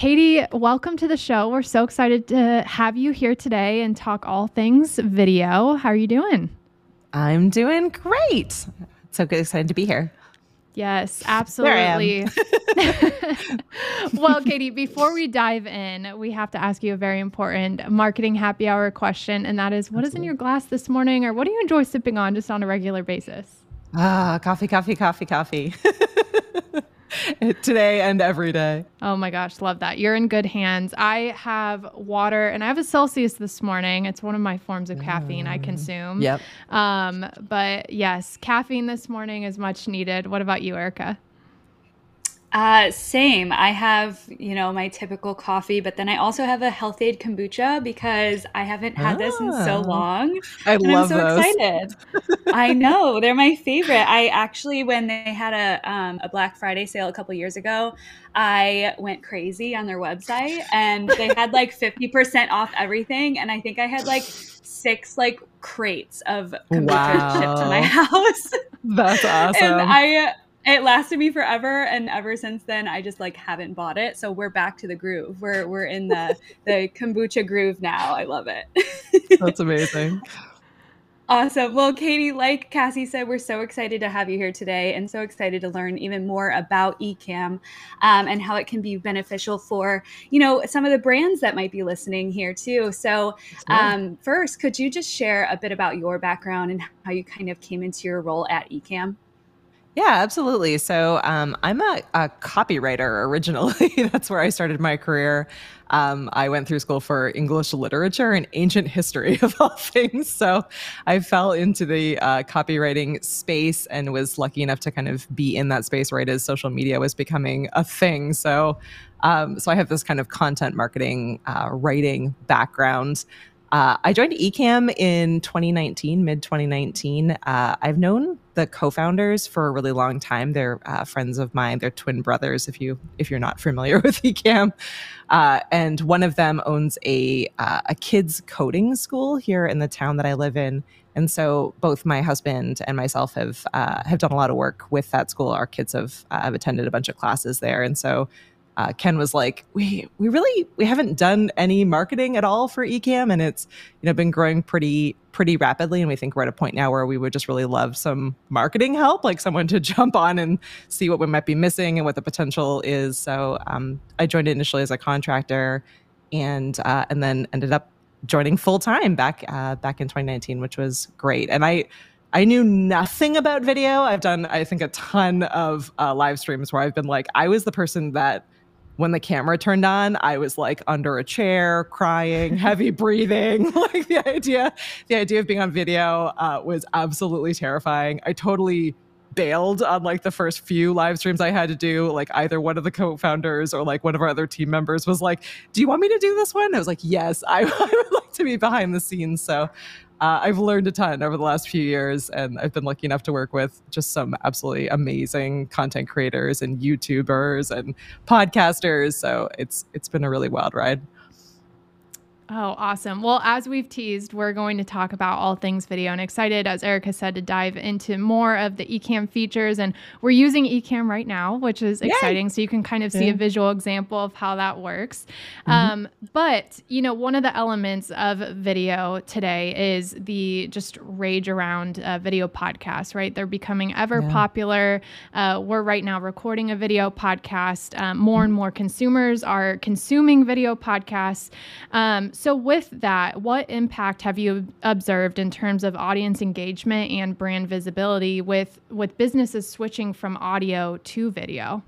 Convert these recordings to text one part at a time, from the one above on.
Katie, welcome to the show. We're so excited to have you here today and talk all things video. How are you doing? I'm doing great. So good, excited to be here. Yes, absolutely. well, Katie, before we dive in, we have to ask you a very important marketing happy hour question. And that is what is in your glass this morning, or what do you enjoy sipping on just on a regular basis? Ah, coffee, coffee, coffee, coffee. Today and every day. Oh my gosh, love that. You're in good hands. I have water and I have a Celsius this morning. It's one of my forms of caffeine I consume. Yep. Um, but yes, caffeine this morning is much needed. What about you, Erica? Uh, same. I have, you know, my typical coffee, but then I also have a Health-Ade kombucha because I haven't had this in so Ah. long. I And love I'm so those. excited. I know they're my favorite. I actually, when they had a um, a Black Friday sale a couple years ago, I went crazy on their website, and they had like fifty percent off everything. And I think I had like six like crates of kombucha shipped to my house, That's awesome. and I. It lasted me forever, and ever since then, I just like haven't bought it. So we're back to the groove. We're we're in the the kombucha groove now. I love it. That's amazing. Awesome. Well, Katie, like Cassie said, we're so excited to have you here today and so excited to learn even more about Ecamm um, and how it can be beneficial for, you know, some of the brands that might be listening here too. So, um, first, could you just share a bit about your background and how you kind of came into your role at Ecamm? Yeah, absolutely. So um, I'm a, a copywriter originally. That's where I started my career. Um, I went through school for English literature and ancient history of all things. So I fell into the uh, copywriting space and was lucky enough to kind of be in that space right as social media was becoming a thing. So, um, so I have this kind of content marketing uh, writing background. Uh, I joined Ecamm in 2019, mid 2019. Uh, I've known the co-founders for a really long time. They're uh, friends of mine. They're twin brothers. If you if you're not familiar with Ecamm, uh, and one of them owns a uh, a kids coding school here in the town that I live in. And so both my husband and myself have uh, have done a lot of work with that school. Our kids have have attended a bunch of classes there, and so uh, Ken was like, "We we really we haven't done any marketing at all for Ecamm, and it's you know been growing pretty pretty rapidly, and we think we're at a point now where we would just really love some marketing help, like someone to jump on and see what we might be missing and what the potential is." So um, I joined initially as a contractor, and uh, and then ended up joining full time back uh, back in 2019, which was great, and I. I knew nothing about video. I've done, I think, a ton of uh, live streams where I've been like, I was the person that when the camera turned on, I was like under a chair, crying, heavy breathing. Like the idea, the idea of being on video uh, was absolutely terrifying. I totally bailed on like the first few live streams I had to do. Like either one of the co-founders or like one of our other team members was like, "Do you want me to do this one?" I was like, "Yes, I, I would like to be behind the scenes." So. Uh, I've learned a ton over the last few years, and I've been lucky enough to work with just some absolutely amazing content creators and YouTubers and podcasters. So it's it's been a really wild ride. Oh, awesome. Well, as we've teased, we're going to talk about all things video and excited, as Erica said, to dive into more of the Ecamm features. And we're using Ecamm right now, which is exciting. So you can kind of see Yeah. a visual example of how that works. Mm-hmm. Um, but, you know, one of the elements of video today is the just rage around uh, video podcasts, right? They're becoming ever Yeah. popular. Uh, we're right now recording a video podcast. Um, more and more consumers are consuming video podcasts. Um, so, with that, what impact have you observed in terms of audience engagement and brand visibility with with businesses switching from audio to video?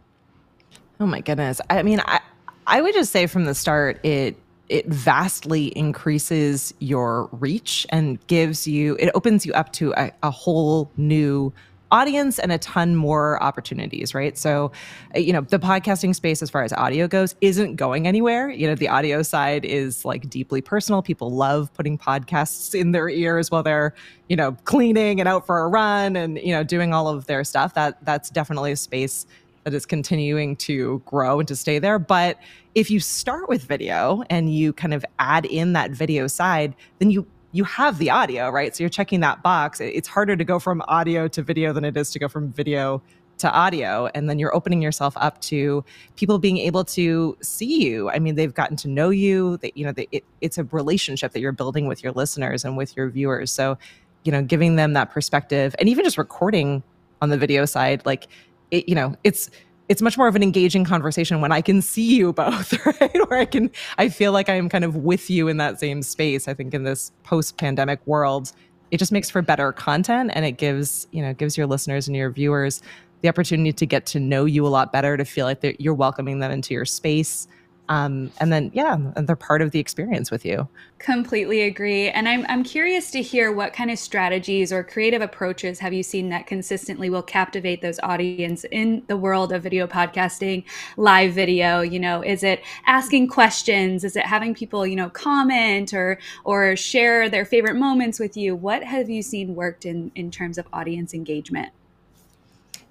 Oh my goodness. I mean, I I would just say from the start it it vastly increases your reach and gives you it opens you up to a, a whole new audience and a ton more opportunities, right? So, uh, you know, the podcasting space as far as audio goes isn't going anywhere. You know, the audio side is like deeply personal. People love putting podcasts in their ears while they're, you know, cleaning and out for a run and, you know, doing all of their stuff. That that's definitely a space that is continuing to grow and to stay there. But if you start with video and you kind of add in that video side, then you you have the audio, right? So you're checking that box. It's harder to go from audio to video than it is to go from video to audio and then you're opening yourself up to people being able to see you i mean they've gotten to know you that you know they, it, it's a relationship that you're building with your listeners and with your viewers so you know giving them that perspective and even just recording on the video side like it, you know it's it's much more of an engaging conversation when i can see you both right where i can i feel like i'm kind of with you in that same space i think in this post pandemic world it just makes for better content and it gives you know gives your listeners and your viewers the opportunity to get to know you a lot better, to feel like you're welcoming them into your space. Um, and then, yeah, they're part of the experience with you. Completely agree. And I'm, I'm curious to hear what kind of strategies or creative approaches have you seen that consistently will captivate those audience in the world of video podcasting, live video? You know, is it asking questions? Is it having people, you know, comment or or share their favorite moments with you? What have you seen worked in in terms of audience engagement?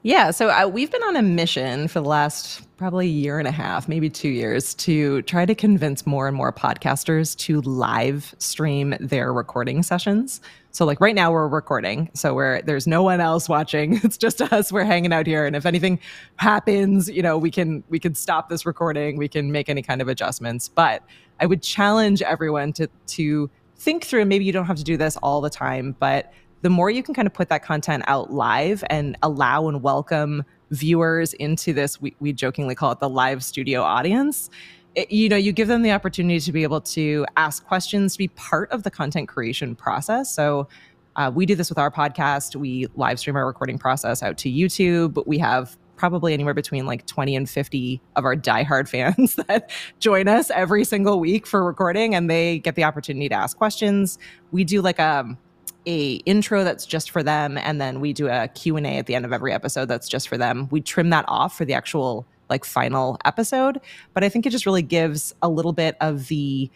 Yeah, so uh, we've been on a mission for the last probably a year and a half, maybe two years, to try to convince more and more podcasters to live stream their recording sessions. So, like right now, we're recording, so where there's no one else watching. It's just us. We're hanging out here, and if anything happens, you know, we can we can stop this recording. We can make any kind of adjustments. But I would challenge everyone to to think through. Maybe you don't have to do this all the time, but the more you can kind of put that content out live and allow and welcome viewers into this, we, we jokingly call it the live studio audience. It, you know, you give them the opportunity to be able to ask questions, to be part of the content creation process. So, uh, we do this with our podcast. We live stream our recording process out to YouTube. We have probably anywhere between like 20 and 50 of our diehard fans that join us every single week for recording and they get the opportunity to ask questions. We do like a um, a intro that's just for them and then we do a q&a at the end of every episode that's just for them. We trim that off for the actual like final episode but i think it just really gives a little bit of the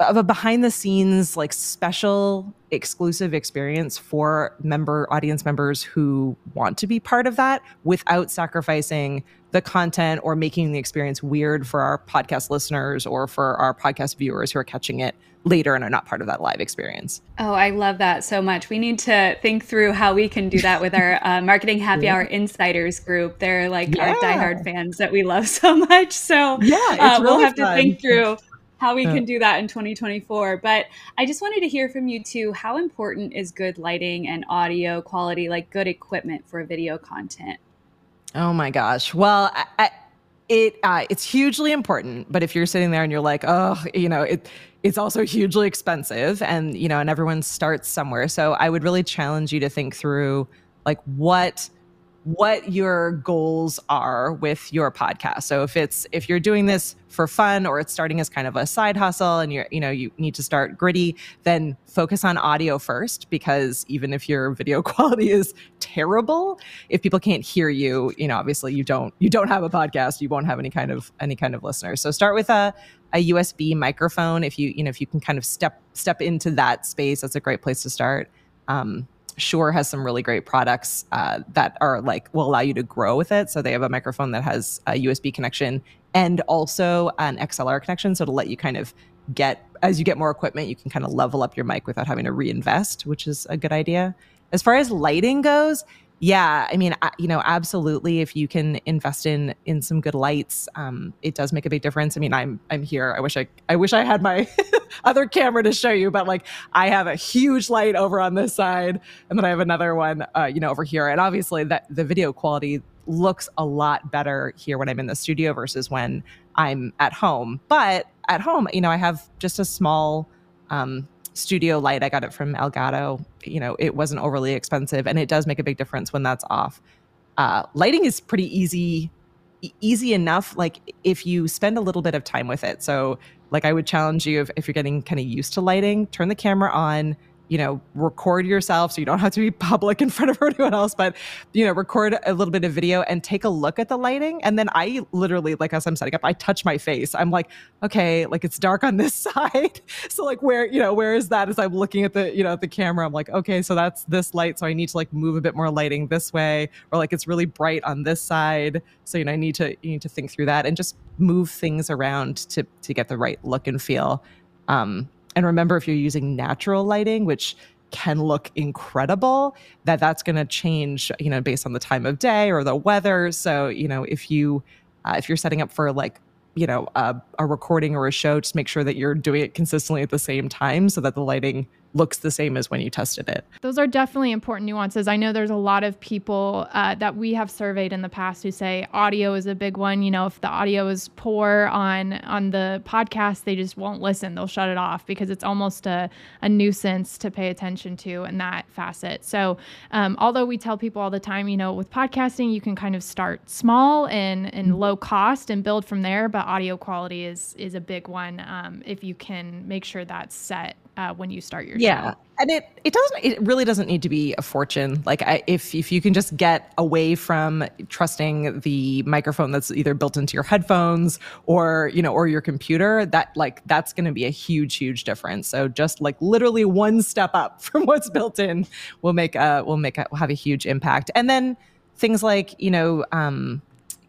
of a behind the scenes like special exclusive experience for member audience members who want to be part of that without sacrificing the content or making the experience weird for our podcast listeners or for our podcast viewers who are catching it later and are not part of that live experience. Oh, I love that so much. We need to think through how we can do that with our uh, marketing happy yeah. hour insiders group. They're like yeah. our diehard fans that we love so much. So yeah, uh, we'll have fun. to think through how we can do that in 2024. But I just wanted to hear from you too. How important is good lighting and audio quality, like good equipment for video content? Oh my gosh. Well, I, I, it uh, it's hugely important. But if you're sitting there and you're like, oh, you know, it it's also hugely expensive, and you know, and everyone starts somewhere. So I would really challenge you to think through like what what your goals are with your podcast. So if it's if you're doing this for fun or it's starting as kind of a side hustle and you're you know you need to start gritty, then focus on audio first because even if your video quality is terrible, if people can't hear you, you know obviously you don't you don't have a podcast, you won't have any kind of any kind of listeners. So start with a a USB microphone if you you know if you can kind of step step into that space, that's a great place to start. Um, Shure has some really great products uh, that are like will allow you to grow with it. So they have a microphone that has a USB connection and also an XLR connection. So to let you kind of get as you get more equipment, you can kind of level up your mic without having to reinvest, which is a good idea. As far as lighting goes, yeah, I mean, you know, absolutely. If you can invest in in some good lights, um, it does make a big difference. I mean, I'm I'm here. I wish I I wish I had my other camera to show you, but like I have a huge light over on this side, and then I have another one, uh, you know, over here. And obviously, that the video quality looks a lot better here when I'm in the studio versus when I'm at home. But at home, you know, I have just a small um, studio light. I got it from Elgato. You know, it wasn't overly expensive, and it does make a big difference when that's off. Uh, lighting is pretty easy, easy enough. Like if you spend a little bit of time with it. So, like I would challenge you if, if you're getting kind of used to lighting, turn the camera on, you know, record yourself so you don't have to be public in front of everyone else, but, you know, record a little bit of video and take a look at the lighting. And then I literally, like, as I'm setting up, I touch my face. I'm like, okay, like it's dark on this side. so, like, where, you know, where is that as I'm looking at the, you know, at the camera? I'm like, okay, so that's this light. So I need to like move a bit more lighting this way, or like it's really bright on this side. So, you know, I need to, you need to think through that and just move things around to, to get the right look and feel. Um, and remember, if you're using natural lighting, which can look incredible that that's going to change you know based on the time of day or the weather. So you know if you uh, if you're setting up for like you know a, a recording or a show just make sure that you're doing it consistently at the same time so that the lighting looks the same as when you tested it. Those are definitely important nuances. I know there's a lot of people uh, that we have surveyed in the past who say audio is a big one. You know, if the audio is poor on on the podcast, they just won't listen. They'll shut it off because it's almost a, a nuisance to pay attention to in that facet. So, um, although we tell people all the time, you know, with podcasting, you can kind of start small and and low cost and build from there. But audio quality is is a big one um, if you can make sure that's set uh, when you start your yeah. show. And it it doesn't it really doesn't need to be a fortune. Like I, if if you can just get away from trusting the microphone that's either built into your headphones or you know or your computer, that like that's going to be a huge huge difference. So just like literally one step up from what's built in will make a will make a, will have a huge impact. And then things like you know um,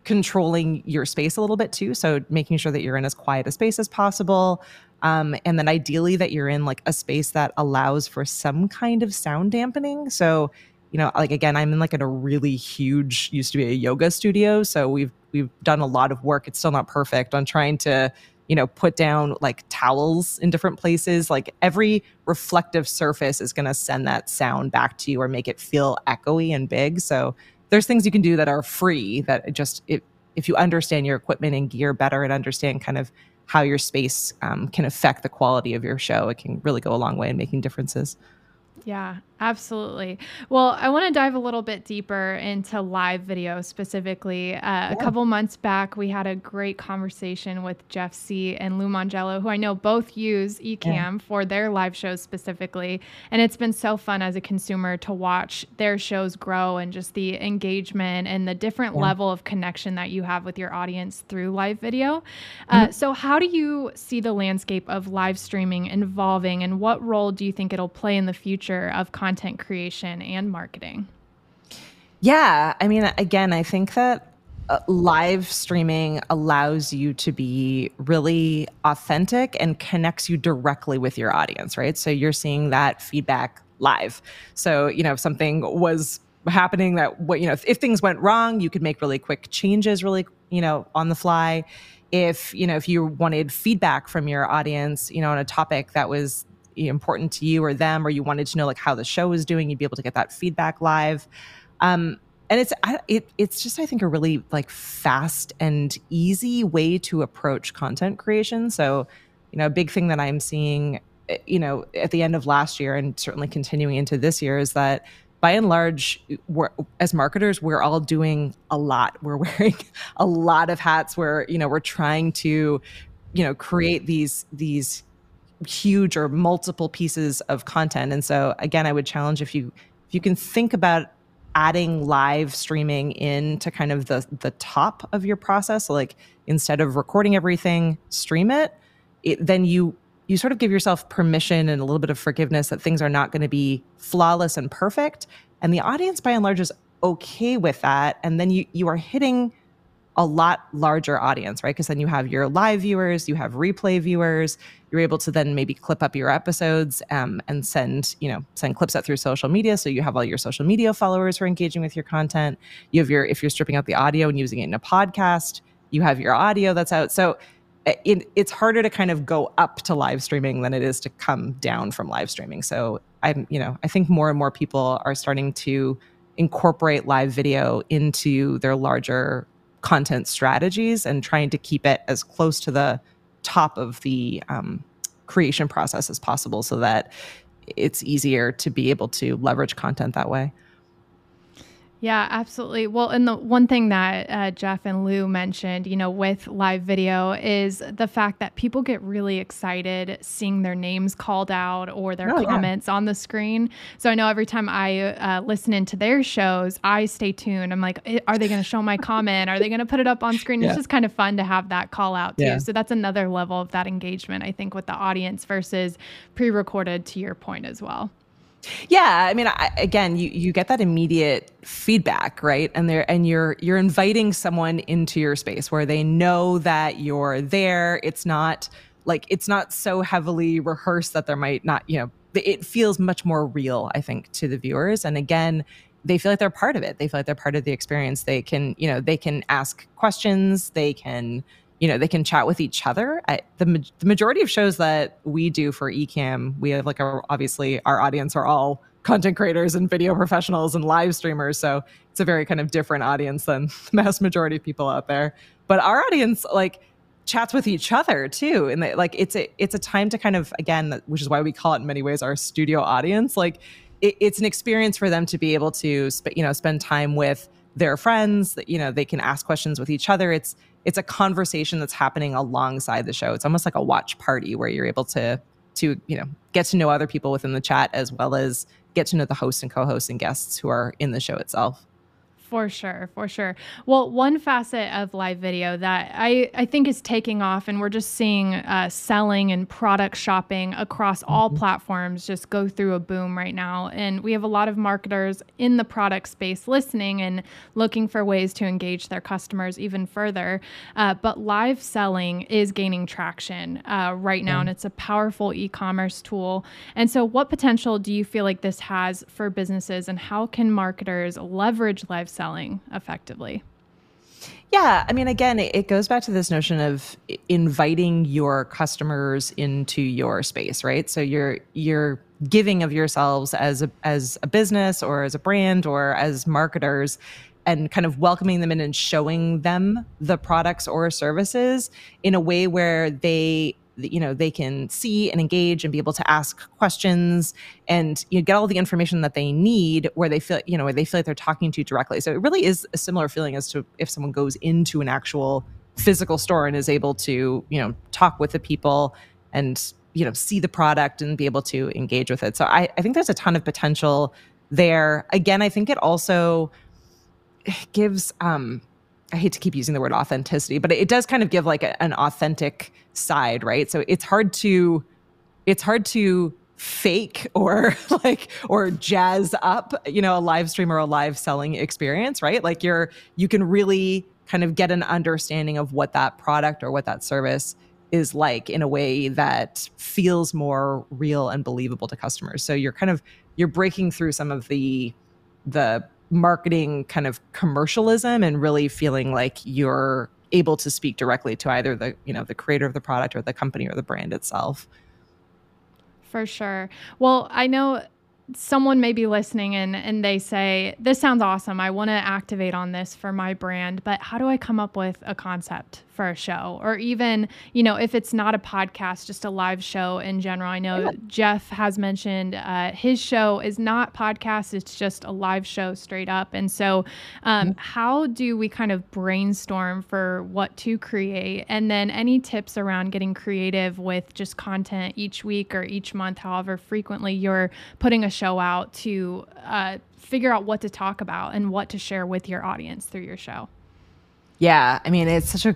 controlling your space a little bit too. So making sure that you're in as quiet a space as possible. Um, and then ideally that you're in like a space that allows for some kind of sound dampening. So, you know, like again, I'm in like in a really huge, used to be a yoga studio. So we've we've done a lot of work. It's still not perfect on trying to, you know, put down like towels in different places. Like every reflective surface is gonna send that sound back to you or make it feel echoey and big. So there's things you can do that are free that just if if you understand your equipment and gear better and understand kind of how your space um, can affect the quality of your show. It can really go a long way in making differences. Yeah, absolutely. Well, I want to dive a little bit deeper into live video specifically. Uh, yeah. A couple months back, we had a great conversation with Jeff Sieh. and Lou Mongello, who I know both use Ecamm yeah. for their live shows specifically. And it's been so fun as a consumer to watch their shows grow and just the engagement and the different yeah. level of connection that you have with your audience through live video. Uh, mm-hmm. so, how do you see the landscape of live streaming evolving, and what role do you think it'll play in the future? future of content creation and marketing? Yeah. I mean, again, I think that uh, live streaming allows you to be really authentic and connects you directly with your audience, right? So you're seeing that feedback live. So, you know, if something was happening that what, you know, if, if things went wrong, you could make really quick changes really, you know, on the fly if you know if you wanted feedback from your audience you know on a topic that was important to you or them, or you wanted to know like how the show is doing, you'd be able to get that feedback live. Um, and it's it, it's just I think a really like fast and easy way to approach content creation. So, you know, a big thing that I'm seeing, eh, you know, at the end of last year and certainly continuing into this year is that by and large, we're, as marketers, we're all doing a lot. We're wearing a lot of hats. Where you know we're trying to, you know, create these these huge or multiple pieces of content. And so again, I would challenge if you if you can think about adding live streaming into kind of the the top of your process, like instead of recording everything, stream it, it then you you sort of give yourself permission and a little bit of forgiveness that things are not going to be flawless and perfect. And the audience by and large is okay with that. And then you you are hitting a lot larger audience, right? Because then you have your live viewers, you have replay viewers. You're able to then maybe clip up your episodes um, and send, you know, send clips out through social media. So you have all your social media followers who are engaging with your content. You have your, if you're stripping out the audio and using it in a podcast, you have your audio that's out. So uh, it, it's harder to kind of go up to live streaming than it is to come down from live streaming. So I'm, you know, I think more and more people are starting to incorporate live video into their larger content strategies and trying to keep it as close to the top of the um, creation process as possible so that it's easier to be able to leverage content that way. Yeah, absolutely. Well, and the one thing that uh, Jeff and Lou mentioned, you know, with live video is the fact that people get really excited seeing their names called out or their oh, comments yeah. on the screen. So I know every time I uh, listen into their shows, I stay tuned. I'm like, are they going to show my comment? Are they going to put it up on screen? Yeah. It's just kind of fun to have that call out too. Yeah. So that's another level of that engagement, I think, with the audience versus pre recorded to your point as well. Yeah, I mean, I, again, you you get that immediate feedback, right? And there, and you're you're inviting someone into your space where they know that you're there. It's not like it's not so heavily rehearsed that there might not, you know, it feels much more real, I think, to the viewers. And again, they feel like they're part of it. They feel like they're part of the experience. They can, you know, they can ask questions. They can, you know, they can chat with each other. I, the, the majority of shows that we do for Ecamm we have like our, obviously our audience are all content creators and video professionals and live streamers. So it's a very kind of different audience than the mass majority of people out there. But our audience, like, chats with each other too and they, like it's a it's a time to kind of again which is why we call it in many ways our studio audience like it, it's an experience for them to be able to sp- you know spend time with their friends you know they can ask questions with each other it's it's a conversation that's happening alongside the show. It's almost like a watch party where you're able to to you know get to know other people within the chat as well as get to know the hosts and co-hosts and guests who are in the show itself for sure, for sure. Well, one facet of live video that I, I think is taking off, and we're just seeing uh, selling and product shopping across all mm-hmm. platforms just go through a boom right now. And we have a lot of marketers in the product space listening and looking for ways to engage their customers even further. Uh, but live selling is gaining traction uh, right now, and it's a powerful e commerce tool. And so, what potential do you feel like this has for businesses, and how can marketers leverage live selling effectively? Yeah, I mean, again, it goes back to this notion of inviting your customers into your space, right? So you're you're giving of yourselves as a as a business or as a brand or as marketers and kind of welcoming them in and showing them the products or services in a way where they you know they can see and engage and be able to ask questions and you know, get all the information that they need where they feel you know where they feel like they're talking to you directly. So it really is a similar feeling as to if someone goes into an actual physical store and is able to you know talk with the people and you know see the product and be able to engage with it. So i, I think there's a ton of potential there. Again i think it also gives um I hate to keep using the word authenticity, but it does kind of give like a, an authentic side, right? So it's hard to it's hard to fake or like or jazz up, you know, a live stream or a live selling experience, right? Like you're you can really kind of get an understanding of what that product or what that service is like in a way that feels more real and believable to customers. So you're kind of you're breaking through some of the the marketing kind of commercialism and really feeling like you're able to speak directly to either the you know the creator of the product or the company or the brand itself? For sure. Well i know someone may be listening and and they say this sounds awesome. I want to activate on this for my brand but how do i come up with a concept for a show? Or even you know if it's not a podcast just a live show in general. I know yeah. jeff has mentioned uh, his show is not podcast it's just a live show straight up. And so um, mm-hmm. how do we kind of brainstorm for what to create? And then any tips around getting creative with just content each week or each month however frequently you're putting a show out to uh, figure out what to talk about and what to share with your audience through your show yeah, I mean, it's such a,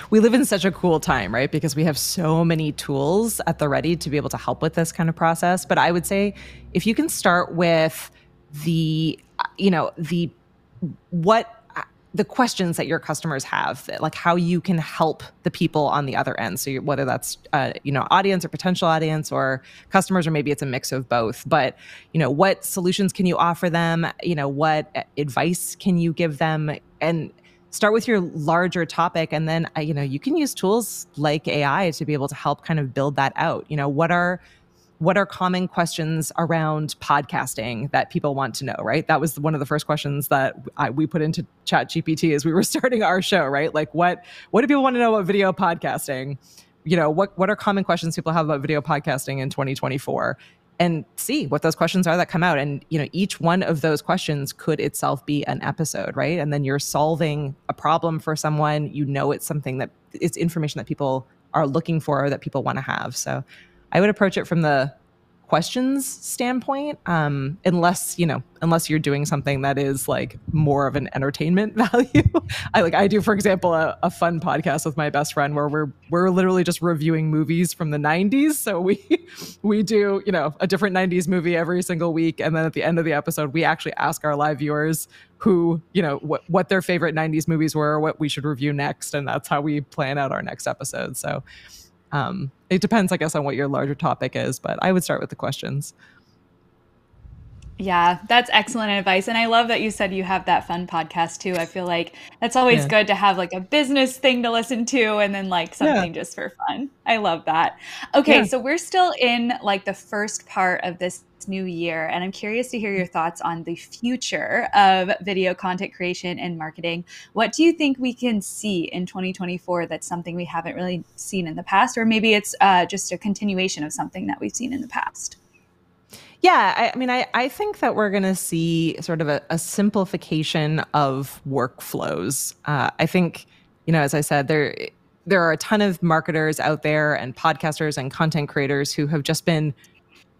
we live in such a cool time, right? Because we have so many tools at the ready to be able to help with this kind of process. But I would say if you can start with the, you know, the, what, the questions that your customers have, like how you can help the people on the other end. So whether that's uh, you know audience or potential audience or customers, or maybe it's a mix of both. But you know what solutions can you offer them? You know what advice can you give them? And start with your larger topic and then uh, you know you can use tools like ai to be able to help kind of build that out you know what are what are common questions around podcasting that people want to know right? That was one of the first questions that I, we put into chat gpt as we were starting our show right? Like what what do people want to know about video podcasting? You know what what are common questions people have about video podcasting in 2024 and see what those questions are that come out. And you know each one of those questions could itself be an episode right? And then you're solving a problem for someone. You know it's something that it's information that people are looking for that people want to have. So i would approach it from the questions standpoint um, unless you know unless you're doing something that is like more of an entertainment value. I like i do for example a, a, fun podcast with my best friend where we're we're literally just reviewing movies from the 90s so we we do you know a different 90s movie every single week. And then at the end of the episode we actually ask our live viewers who you know what what their favorite 90s movies were what we should review next. And that's how we plan out our next episode. So Um, it depends, I guess, on what your larger topic is, but I would start with the questions. Yeah, that's excellent advice. And I love that you said you have that fun podcast too. I feel like that's always yeah. good to have like a business thing to listen to and then like something yeah. just for fun. I love that. Okay, yeah. so we're still in like the first part of this new year and I'm curious to hear your thoughts on the future of video content creation and marketing. What do you think we can see in 2024 that's something we haven't really seen in the past or maybe it's uh, just a continuation of something that we've seen in the past? Yeah, I, I, mean, I, I think that we're going to see sort of a, a simplification of workflows. Uh, I think, you know, as I said, there there are a ton of marketers out there and podcasters and content creators who have just been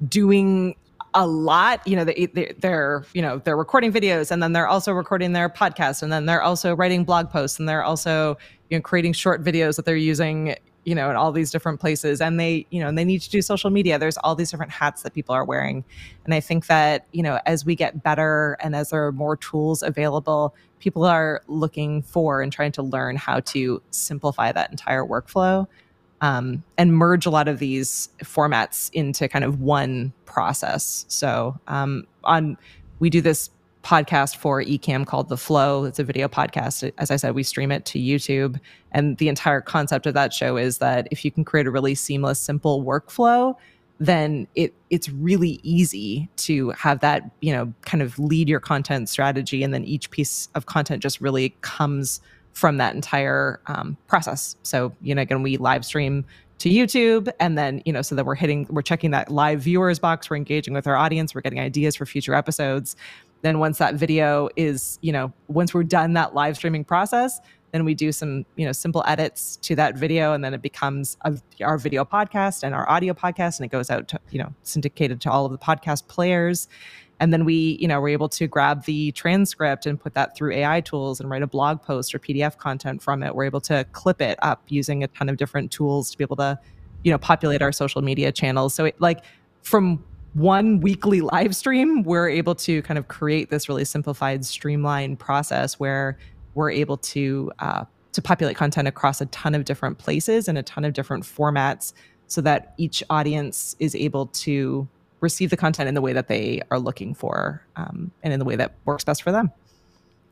doing a lot you know they, they, they're you know they're recording videos and then they're also recording their podcast and then they're also writing blog posts and they're also you know creating short videos that they're using you know, in all these different places. And they, you know, and they need to do social media. There's all these different hats that people are wearing. And I think that, you know, as we get better and as there are more tools available, people are looking for and trying to learn how to simplify that entire workflow um, and merge a lot of these formats into kind of one process. So um, on we do this podcast for Ecamm called The Flow. It's a video podcast. As I said, we stream it to YouTube. And the entire concept of that show is that if you can create a really seamless, simple workflow, then it it's really easy to have that, you know, kind of lead your content strategy. And then each piece of content just really comes from that entire um, process. So, you know, again, we live stream to YouTube. And then, you know, so that we're hitting, we're checking that live viewers box, we're engaging with our audience, we're getting ideas for future episodes then once that video is you know once we're done that live streaming process then we do some you know simple edits to that video and then it becomes a, our video podcast and our audio podcast and it goes out to you know syndicated to all of the podcast players. And then we you know we're able to grab the transcript and put that through ai tools and write a blog post or pdf content from it. We're able to clip it up using a ton of different tools to be able to you know populate our social media channels. So it like from one weekly live stream, we're able to kind of create this really simplified, streamlined process where we're able to uh, to populate content across a ton of different places and a ton of different formats, so that each audience is able to receive the content in the way that they are looking for um, and in the way that works best for them.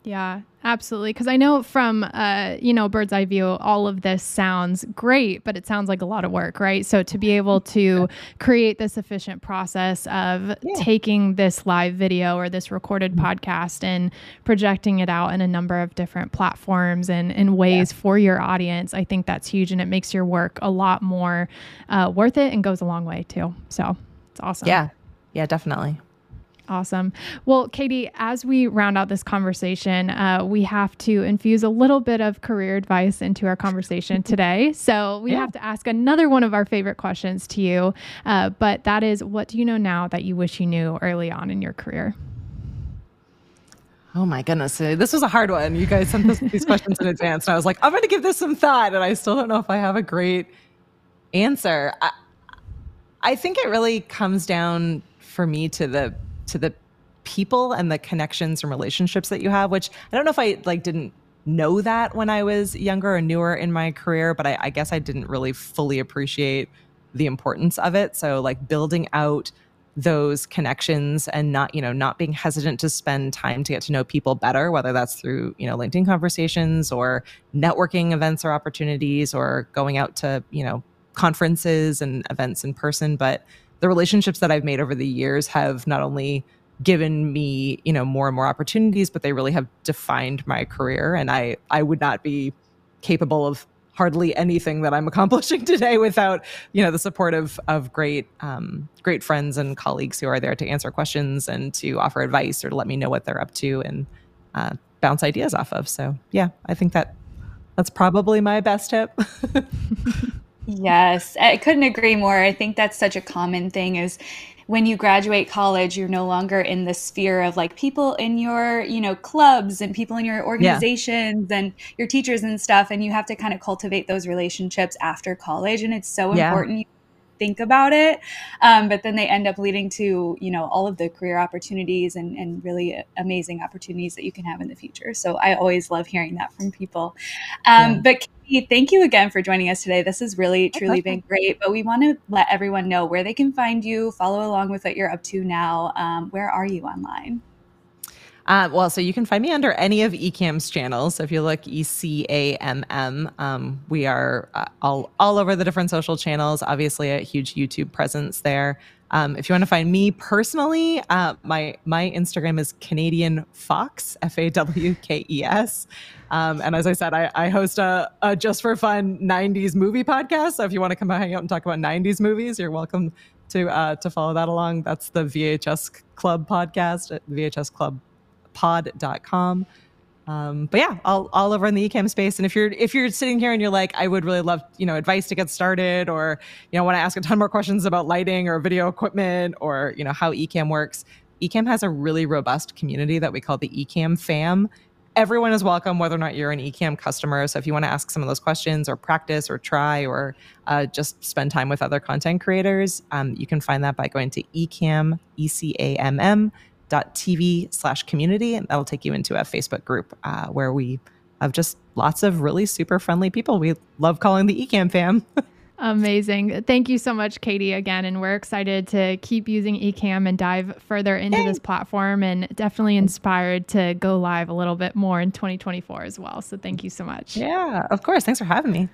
Yeah, absolutely. Because I know from uh, you know bird's eye view, all of this sounds great, but it sounds like a lot of work, right? So to be able to create this efficient process of yeah. taking this live video or this recorded mm-hmm. podcast and projecting it out in a number of different platforms and in ways yeah. for your audience, I think that's huge, and it makes your work a lot more uh, worth it and goes a long way too. So it's awesome. Yeah, yeah, definitely. Awesome. Well, Katie, as we round out this conversation, uh, we have to infuse a little bit of career advice into our conversation today. So we yeah. have to ask another one of our favorite questions to you. Uh, but that is, what do you know now that you wish you knew early on in your career? Oh my goodness. Uh, this was a hard one. You guys sent this, these questions in advance. And I was like, I'm going to give this some thought. And I still don't know if I have a great answer. I, I think it really comes down for me to the to the people and the connections and relationships that you have which i don't know if i like didn't know that when i was younger or newer in my career but I, I guess i didn't really fully appreciate the importance of it. So like building out those connections and not you know not being hesitant to spend time to get to know people better whether that's through you know linkedin conversations or networking events or opportunities or going out to you know conferences and events in person. But the relationships that I've made over the years have not only given me, you know, more and more opportunities, but they really have defined my career. And I, I would not be capable of hardly anything that I'm accomplishing today without, you know, the support of of great, um, great friends and colleagues who are there to answer questions and to offer advice or to let me know what they're up to and uh, bounce ideas off of. So yeah, I think that that's probably my best tip. Yes, I couldn't agree more. I think that's such a common thing is when you graduate college, you're no longer in the sphere of like people in your, you know, clubs and people in your organizations yeah. and your teachers and stuff. And you have to kind of cultivate those relationships after college. And it's so yeah. important think about it. Um, but then they end up leading to, you know, all of the career opportunities and, and really amazing opportunities that you can have in the future. So I always love hearing that from people. Um, yeah. But Katie, thank you again for joining us today. This has really, truly been great. But we want to let everyone know where they can find you, follow along with what you're up to now. Um, where are you online? Uh, well, so you can find me under any of Ecamm's channels. So if you look E C A M M, um, we are uh, all all over the different social channels. Obviously, a huge YouTube presence there. Um, if you want to find me personally, uh, my my Instagram is Canadian Fawkes F A W K E S, um, and as I said, I, I host a, a, just for fun '90s movie podcast. So if you want to come hang out and talk about '90s movies, you're welcome to uh, to follow that along. That's the VHS Club podcast at VHS Club. Um, but yeah, all, all over in the Ecamm space. And if you're if you're sitting here and you're like, I would really love you know advice to get started, or you know want to ask a ton more questions about lighting or video equipment, or you know how Ecamm works, Ecamm has a really robust community that we call the Ecamm fam. Everyone is welcome, whether or not you're an Ecamm customer. So if you want to ask some of those questions, or practice, or try, or uh, just spend time with other content creators, um, you can find that by going to Ecamm E C A M M tv slash community and that'll take you into a facebook group uh, where we have just lots of really super friendly people we love calling the Ecamm fam Amazing. Thank you so much, Katie, again. And we're excited to keep using Ecamm and dive further into Yay. this platform and definitely inspired to go live a little bit more in 2024 as well. So thank you so much. Yeah, of course. Thanks for having me.